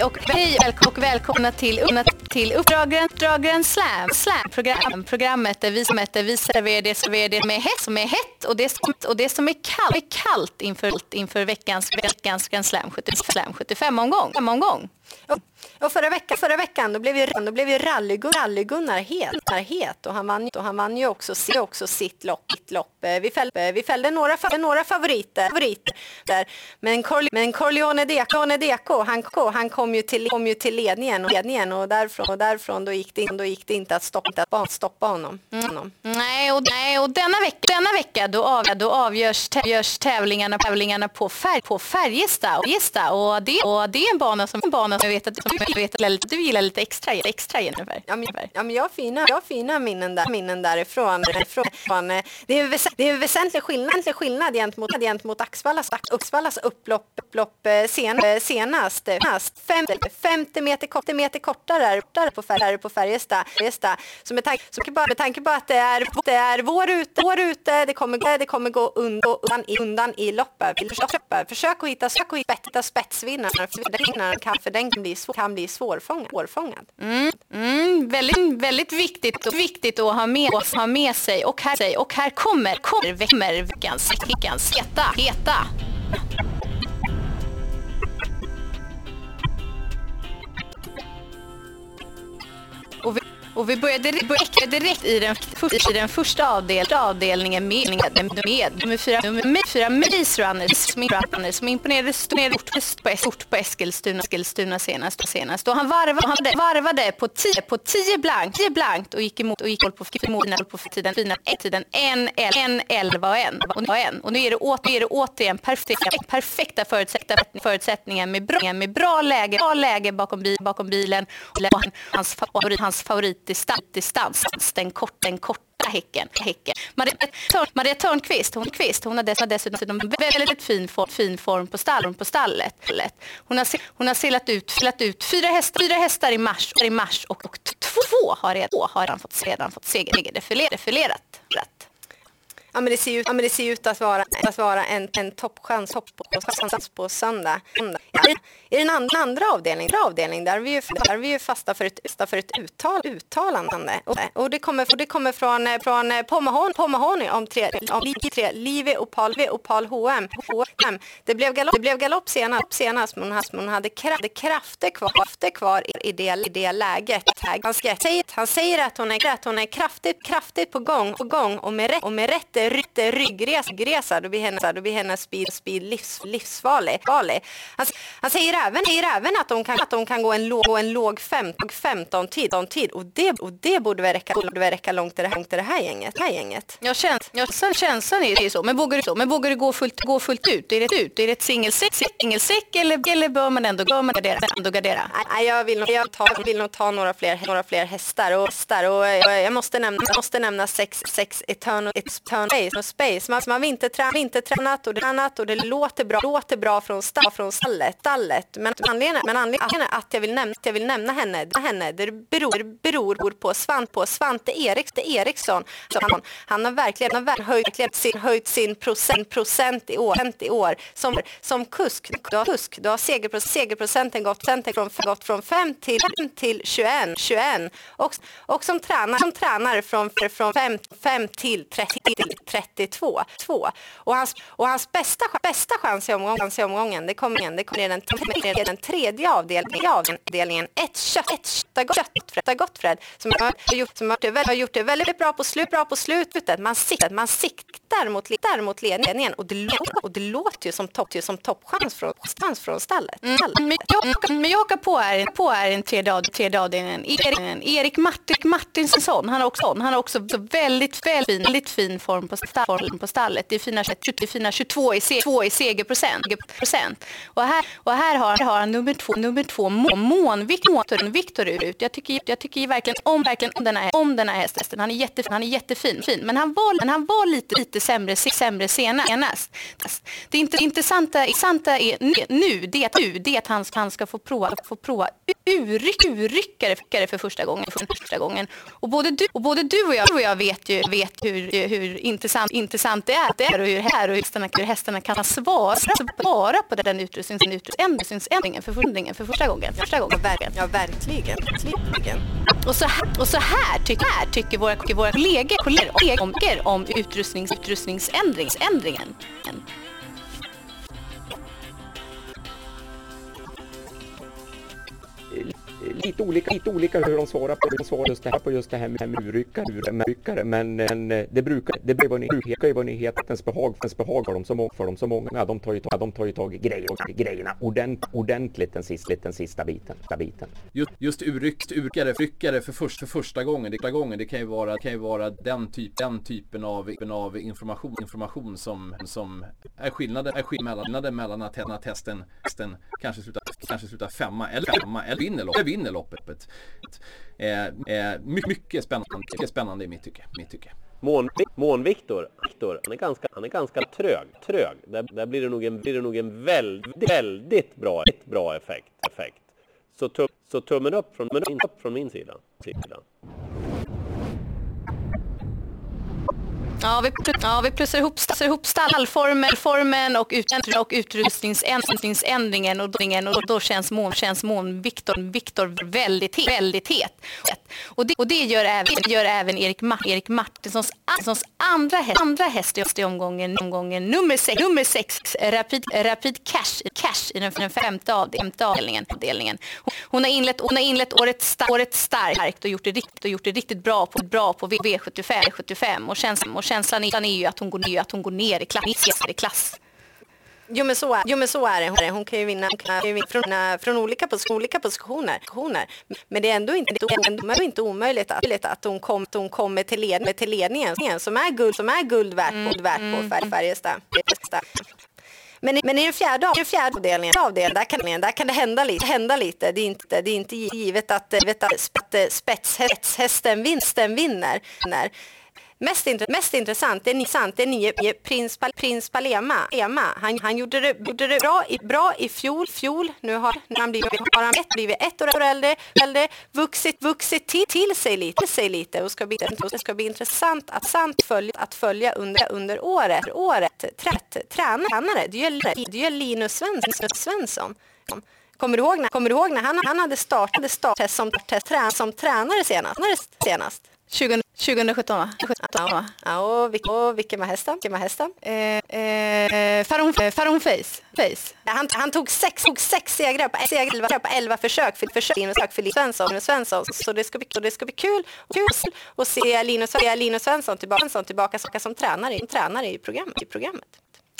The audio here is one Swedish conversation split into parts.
Hej och, hej och välkomna till, till Uppdragen Dragen Slam, Slam program, programmet där vi, som där vi serverar det, som är, det med hett, som är hett och det, som, och det som är kallt, är kallt inför, inför veckans, veckans Grand Slam, 75-omgång. 75 omgång. Och förra veckan, förra veckan då blev ju, då blev ju rallygun, rallygunnar het, het och han vann, och han vann ju också, också sitt lopp. Sitt lopp. Eh, vi, fällde, eh, vi fällde några, några favoriter, favoriter där. Men, Corle, men Corleone Deco, Deco han, han kom, ju till, kom ju till ledningen, och, ledningen och därifrån, och därifrån då, gick det, då gick det inte att stoppa, att stoppa honom. honom. Nej, och, nej, och denna vecka, denna vecka då, av, då avgörs, tävlingarna, tävlingarna på, färg, på Färjestad. Och, och, det, och det är en bana som, en bana jag vet att jag vet att du gillar lite extra, extra Jennifer. Ja, men, ja, men jag har fina, jag har fina minnen, där, minnen därifrån. Från, det, är väs, det är väsentlig skillnad, skillnad gentemot, gentemot Axvallas, Axvallas upplopp, upplopp eh, sen, eh, senast. senast 50, 50 meter, 50 meter kortare där på, fär, på Färjestad. Så med, tanke, så med tanke på att det är, det är vår ute, vår ute det, kommer, det kommer gå undan, undan i loppet. Försök att hitta, försök att hitta spetsvinnare, för den kan bli svår kan bli svårfångad. svårfångad. Mm, mm, väldigt, väldigt viktigt, och viktigt att ha med, att ha med sig. Och här, och här kommer, kommer veckans, veckans heta, heta. Och vi, och vi började direkt, direkt i, den, i den första avdel, avdelningen med, med, med nummer fyra, nummer fyra Maze Runners som, runners, som imponerade stort, på, stort på Eskilstuna, Eskilstuna senast. senast. Och han varvade, han varvade på 10 på tio blankt, tio blankt och gick emot och gick på, emot på tiden, fina, tiden en, en, elva och en. Och, en. och nu är det, åter, är det återigen perfekta, perfekta förutsättningar med bra, med bra läge, bra läge bakom, bakom bilen och hans favorit, hans favorit distans, distans den, kort, den korta häcken. häcken. Maria, Törn, Maria Törnqvist, hon, Kvist, hon har dessutom väldigt fin form, fin form på, stall, på stallet. Hon har, hon har selat ut, selat ut fyra, hästar, fyra hästar i mars, i mars och, och två har redan, har redan fått, redan fått segerdefilerat. Ja, men det ser ut, ja, men det ser ut att vara, att vara en, en toppchans på, på, på söndag. Ja, I den andra, andra avdelningen, avdelning, där vi ju, där är vi ju fasta för ett, fasta för ett uttal, uttalande. Och, och, det kommer, och det kommer från, från Pomahon, Pomahony om tre, om tre Livi och Paul, och Paul H&M. H&M. Det blev galopp, det blev galopp senast, senast men hon hade, hon krafter kvar, krafter kvar i, det, i det läget. Han, säger, han säger att hon är, att hon är kraftigt, kraftigt på gång, på gång och med rätt, och med rätt rytte ryggresa, då blir hennes, då blir hennes speed, speed livs, livsfarlig. Han, han säger, även, säger även att de kan, att de kan gå en låg, en låg 15, 15 tid, tid och, det, och det borde väl räcka, borde väl räcka långt i det, långt i det här gänget. Det här gänget. Ja, käns, ja, känslan är ju så. Men vågar du, så, men vågar du gå, fullt, gå fullt ut? Är det, ut? Är det ett singelsäck, singelsäck eller, eller bör man ändå, bör man gardera? Ändå gardera? Nej, jag vill nog, jag ta, vill nog ta några fler, några fler hästar. Och, hästar och jag, jag måste nämna, jag måste nämna sex, sex eternal, eternal Space. space. Man, man har vintertränat, vintertränat och det, tränat och det låter bra, låter bra från, sta, från stallet, stallet. Men anledningen, men anledningen att jag vill nämna, att jag vill nämna henne, henne det beror, beror på, Svant, på Svante Erik, Eriksson. Han, han har verkligen, han har höjt, sin, höjt sin procent, procent i år. I år. Som, som kusk, då har, kusk, då har segerpro, segerprocenten gått, från, gått från 5 till, till 21. 21. Och, och som tränare, som tränare från, från 5, 5 till 30. Till 32. Två. Och hans, och hans bästa, bästa chans i omgången, i omgången det kommer det kommer den, den tredje avdelningen, avdelningen ett kött, ett kött, kött Gottfred, som har gjort, som har gjort, det, har gjort det väldigt bra på, slut, bra på slutet. Man siktar, man siktar mot, där mot ledningen och det, och det låter ju som, topp, som toppchans från, från stallet. Mm. Men, jag, men jag hakar på här, på här en tredje, tredje avdelningen. Erik, Erik Martin, Martinsson, han har också, han har också väldigt, väldigt, väldigt fin form på stall, på stallet. Det är fina, det är fina 22 i, se, 2 i segerprocent. Och här, och här har, har han nummer två, nummer två mån, Victor, Victor ut. Jag tycker, jag tycker verkligen om, verkligen om den här, om den här hästen. Han är jättefin, han är jättefin fin. Men han var, men han var lite, lite sämre, sämre senast. Det intressanta, intressanta är nu, det, nu, det att han, han ska få prova, få prova urryck, urryckare för första gången. För första gången. Och, både du, och både du och jag, och jag vet ju vet hur, hur intressant, intressant det är, det är och hur, här och hur, hästarna, hur hästarna kan svara, svara på den utrustnings, utrustningsändringen för, för, för första gången. Första gången. Ja, verkligen. verkligen. Och så här, och så här, tycker, här tycker våra, våra kollegor, kollegor om, om utrustnings, utrustningsändringen. Lite olika, lite olika hur de svarar på, de svarar just det här på just det här med urryckare. Men, men eh, det brukar, det brukar vara, brukar ju vara nyhetens behag, behag för dem så många, för dem så många. De tar ju tag, de tar ju tag i grejer, grejerna ordent, ordentligt den sista, den sista biten. biten. Just, just urryckt, urryckare, ryckare för, först, för första gången, det, första gången, det kan ju vara, kan ju vara den, typ, den typen av, av information, information som, som är skillnaden, är skillnaden mellan mellan att testen, testen kanske slutar, kanske slutar femma eller femma eller vinner loppet vinner loppet. Eh, eh, mycket spännande, mycket spännande i mitt tycke. Mitt tycke. Mån, Mån Viktor han, är ganska, han är ganska trög. trög. Där, där blir, det nog en, blir det nog en väldigt, väldigt bra, bra effekt. effekt. Så, tum, så tummen upp från, upp från min sida. sida. Ja, vi, ja, vi plussar ihop, ihop stallformen formen och, ut, och utrustningsändringen och, och då känns mån, känns mån Viktor, Viktor väldigt, het, väldigt het. Och det, och det gör, även, gör även Erik, Ma, Erik Martinssons, andra häst, andra häst i omgången, omgången nummer sex, nummer sex Rapid, Rapid Cash, cash i den, den femte, avdelningen. avdelningen. Hon, har inlett, hon har inlett året, star, året starkt och gjort det riktigt, och gjort det riktigt bra på, bra på V75, 75 och känns, och känslan är, är ju att hon går, att hon går ner i klass. I klass. Jo men, så är, jo men så är det. Hon kan ju vinna, kan ju vinna från, från olika, pos, olika positioner. Men det är ändå inte, det är ändå inte omöjligt att, att, hon, kom, att hon kommer till, led, till ledningen som är guld, som är guld värt, mm. värt på mm. Färjestad. Men, men i den fjärde, den fjärde avdelningen, avdelningen där, kan, där kan det hända lite. Hända lite. Det, är inte, det är inte givet att, vet att spetshästen vinner. Mest, intressant, mest intressant det är, sant, det är nye prins, prins Palema. Ema. Han, han gjorde det, gjorde det bra, i, bra i fjol. fjol. Nu har, han blivit, har han ett, blivit ett år äldre, äldre vuxit, vuxit till, till, sig lite, sig lite och ska bli, det ska bli intressant att, sant följa, att följa under, under året. året. Trätt, tränare, det är, det är Linus Svensson. Svensson. Kommer du ihåg när, kommer du ihåg när han, han hade startat start som, som tränare senast? senast? 20, 2017 va? 17, va? Ja, och, vilken, och vilken var hästen? Vilken var hästen? Eh, eh, Faron, Faron Face. Face. Han, han tog sex, tog sex segrar på, segrar på elva försök för, försök, försök för Linus Svensson. Svensson. Så, det ska bli, så det ska bli kul, kul att se Linus, Linus Svensson tillbaka, Svensson tillbaka som tränare, tränare i, programmet, i programmet.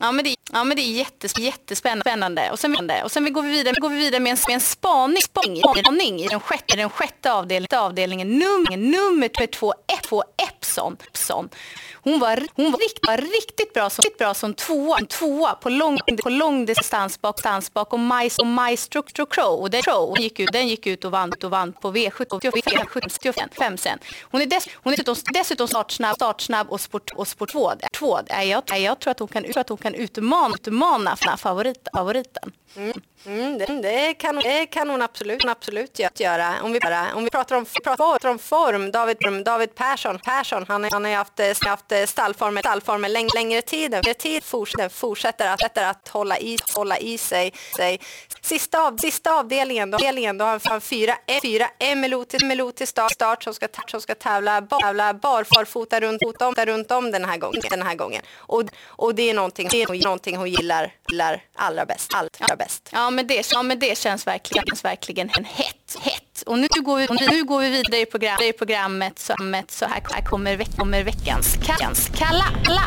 Ja men det, ja, men det är jättes, jättespännande. Och sen, och sen vi går vi vidare, går vi vidare med en, med en spaning, spaning, spaning i den sjätte, den sjätte avdelningen, avdelningen nummer, nummer två, F två Epson. Epson. Hon var, hon var, rikt, var riktigt bra som, riktigt bra som tvåa, tvåa på, lång, på lång distans, bak, distans bakom Majs och Maestro Crow. Och den, Crow gick ut, den gick ut och vann, och vann på V75 sen. Hon är, dess, hon är dessutom, dessutom startsnabb, startsnabb och sport, och sport 2. två. Jag, jag, tror att hon kan, att hon kan utmana, utmana favoriten. favoriten. Mm. Mm, det, det, kan, det kan hon absolut, absolut göra. Om vi, om vi pratar, om, pratar om form, David, David Persson, Persson han, han har haft, eh, haft eh, stallformer, stallformer läng, längre tid. Längre tid fortsätter, fortsätter, att, att hålla, i, hålla i sig. sig. Sista, av, sista avdelningen, då, avdelningen, då har han fyra, fyra Emelo till, till start, start som, ska, som ska tävla, bar, tävla barfota runt, runt, runt om den här gången. Den här gången. Och, och det är någonting, det är någonting hon gillar, gillar allra bäst. Allra bäst. Ja, men det, ja, men det känns verkligen, känns verkligen en hett, hett. Och nu går vi, nu går vi vidare i, program, i programmet. Så, så här, här kommer, veck, kommer veckans, veckans kalla. kalla.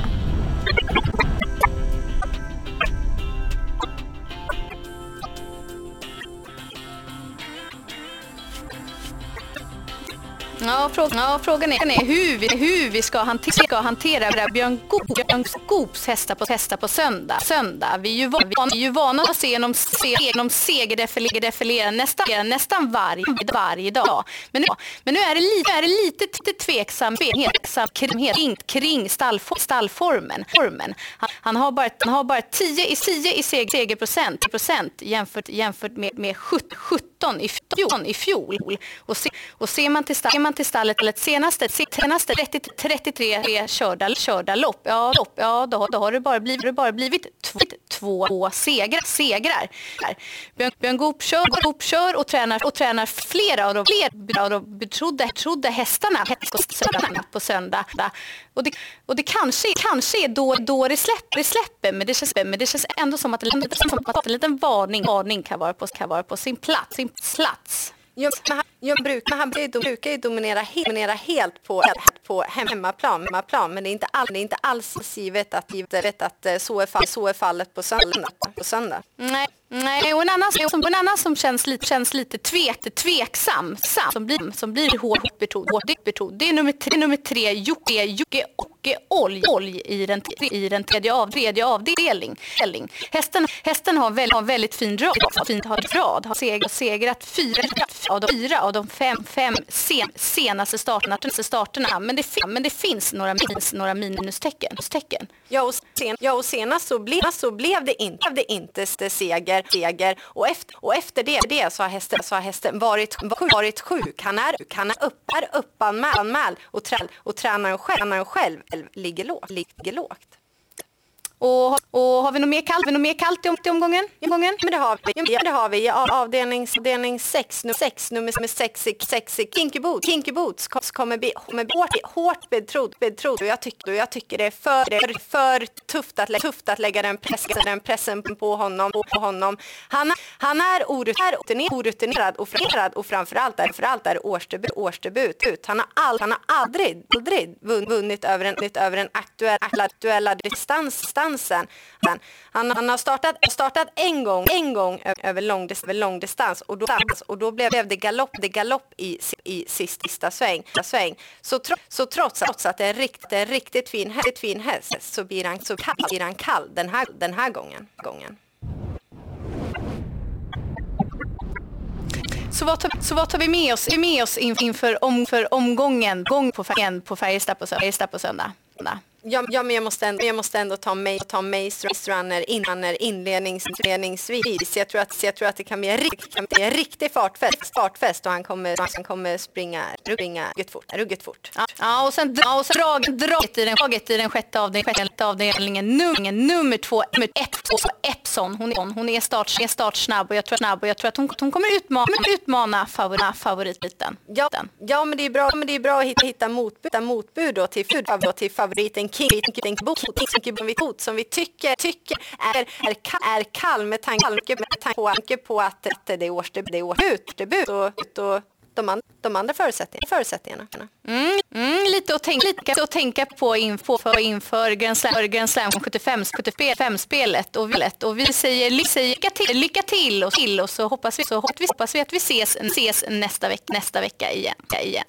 Ja, frågan, ja, frågan är hur vi, hur vi ska hantera, ska hantera Björn, Björn Goops hästar på, hästar på söndag. söndag. Vi är ju, van, vi är ju vana att se dem, se, segerdefilera defilera nästan, nästan varje, varje dag. Men nu, men nu är det li, är det lite, lite tveksamhet kring, kring stallform, stallformen. Formen. Han, han, har bara, han har bara 10 i, 10 i seger, segerprocent procent jämfört, jämfört med, med 70 70 i fjol. I fjol. Och, se, och ser man till, ser man till stallet eller senaste, senaste 30, 33 körda, körda lopp, ja, lopp, ja då, då har det bara blivit, det bara blivit två, två segrar. segrar. Björn, Björn Goop kör, Goop kör och, tränar, och tränar flera av de, flera av de betrodda, betrodda hästarna på söndag. Och det, och det kanske, kanske är då, då det, släpper, det släpper, men det, känns, men det känns ändå som att, som att en liten varning, varning kan, vara på, kan vara på sin plats. Sin plats. Ja, ja, bruk, men han brukar ju dominera, dominera helt på, på hemmaplan, hemmaplan men det är inte, all, det är inte alls givet att, givet att eh, så, är fall, så är fallet på söndag. På söndag. Nej. Nej, och en annan, som, en annan som känns lite, känns lite tvek, tveksam, sam, som blir, som blir hårt betrodd, det är nummer tre, nummer tre Jocke, Jocke Ocke Olj, Olj i, den, i den tredje, av, tredje avdelning. Hästen, hästen har, väl, har väldigt fin rad, fint har rad har segrat, segrat fyra, av de, fyra av de fem, fem sen, senaste starterna, starterna men, det, men det finns några, minus, några minustecken. Tecken. Ja, och, sen, ja, och senast så, ble, så blev det inte, det inte seger, seger. Och, efter, och efter det, det så, har hästen, så har hästen varit, varit sjuk. Han är, han är, upp, är uppanmäld och, trä, och tränaren själv, tränaren själv ligger lågt. Ligger lågt. Och, och har vi något mer kallt, vi något mer kallt i, om, i omgången? I omgången? Men det har vi. Ja, det har vi. Ja, avdelning, avdelning 6, nummer 6, nummer 6, 6 Kinky Boots. Kinky Boots kommer bli, kommer bli hårt, hårt betrodd, betrodd. Och jag tycker, och jag tycker det är för, för, för tufft, att, tufft att lägga den, press, den pressen på honom. På honom. Han, han är orutinerad, orutinerad och, framförallt, och framförallt är, framförallt är årsdebut. årsdebut. Han, har all, han har aldrig, aldrig vunnit över en, över en aktuella, aktuella distansen. Han, han har startat, startat en gång, en gång över, lång, över långdistans och då, och då blev det galopp, det galopp i, i sista sväng. sväng. Så, tro, så trots, trots att det är riktigt, en riktigt fin, riktigt fin häst så blir han, så kall, blir han kall den här, den här gången. gången. Så vad, tar, så vad tar vi med oss, med oss inför, om, för omgången gång på, på Färjestad på, söndag? på söndag? Ja, ja, men jag måste ändå, jag måste ändå ta, mig, ta Maze Runner innan inlednings, inledningsvis. Jag tror, att, jag tror att det kan bli en, rikt, kan bli en riktig fartfest, fartfest och han kommer, han kommer springa, ruggigt fort. Ruggigt fort. Ja. ja, och sen, ja, och sen drag, draget i den, draget i den sjätte avdelningen, sjätte avdelningen nummer, nummer två, nummer ett, två, Epson. Hon är, hon är, start, är startsnabb och jag tror, snabb, och jag tror att hon, hon kommer utmana, utmana favorit, favoriten. Ja, ja, men det är bra, men det är bra att hitta, hitta motbud, motbud då till, till favoriten King, King Bot som vi tycker, tycker är, är, är kall med tanke, med tanke på att det är årsdebut, det är årsdebut och, och de, an, de andra förutsättningarna. förutsättningarna. Mm, mm, lite att tänka, lite att tänka på info för, inför Grand Slam, Grand Slam 75-spelet. Och, och vi säger, säger lycka, till, lycka till och, till och så hoppas vi, så hoppas vi att vi ses, ses nästa, veck, nästa vecka igen. igen.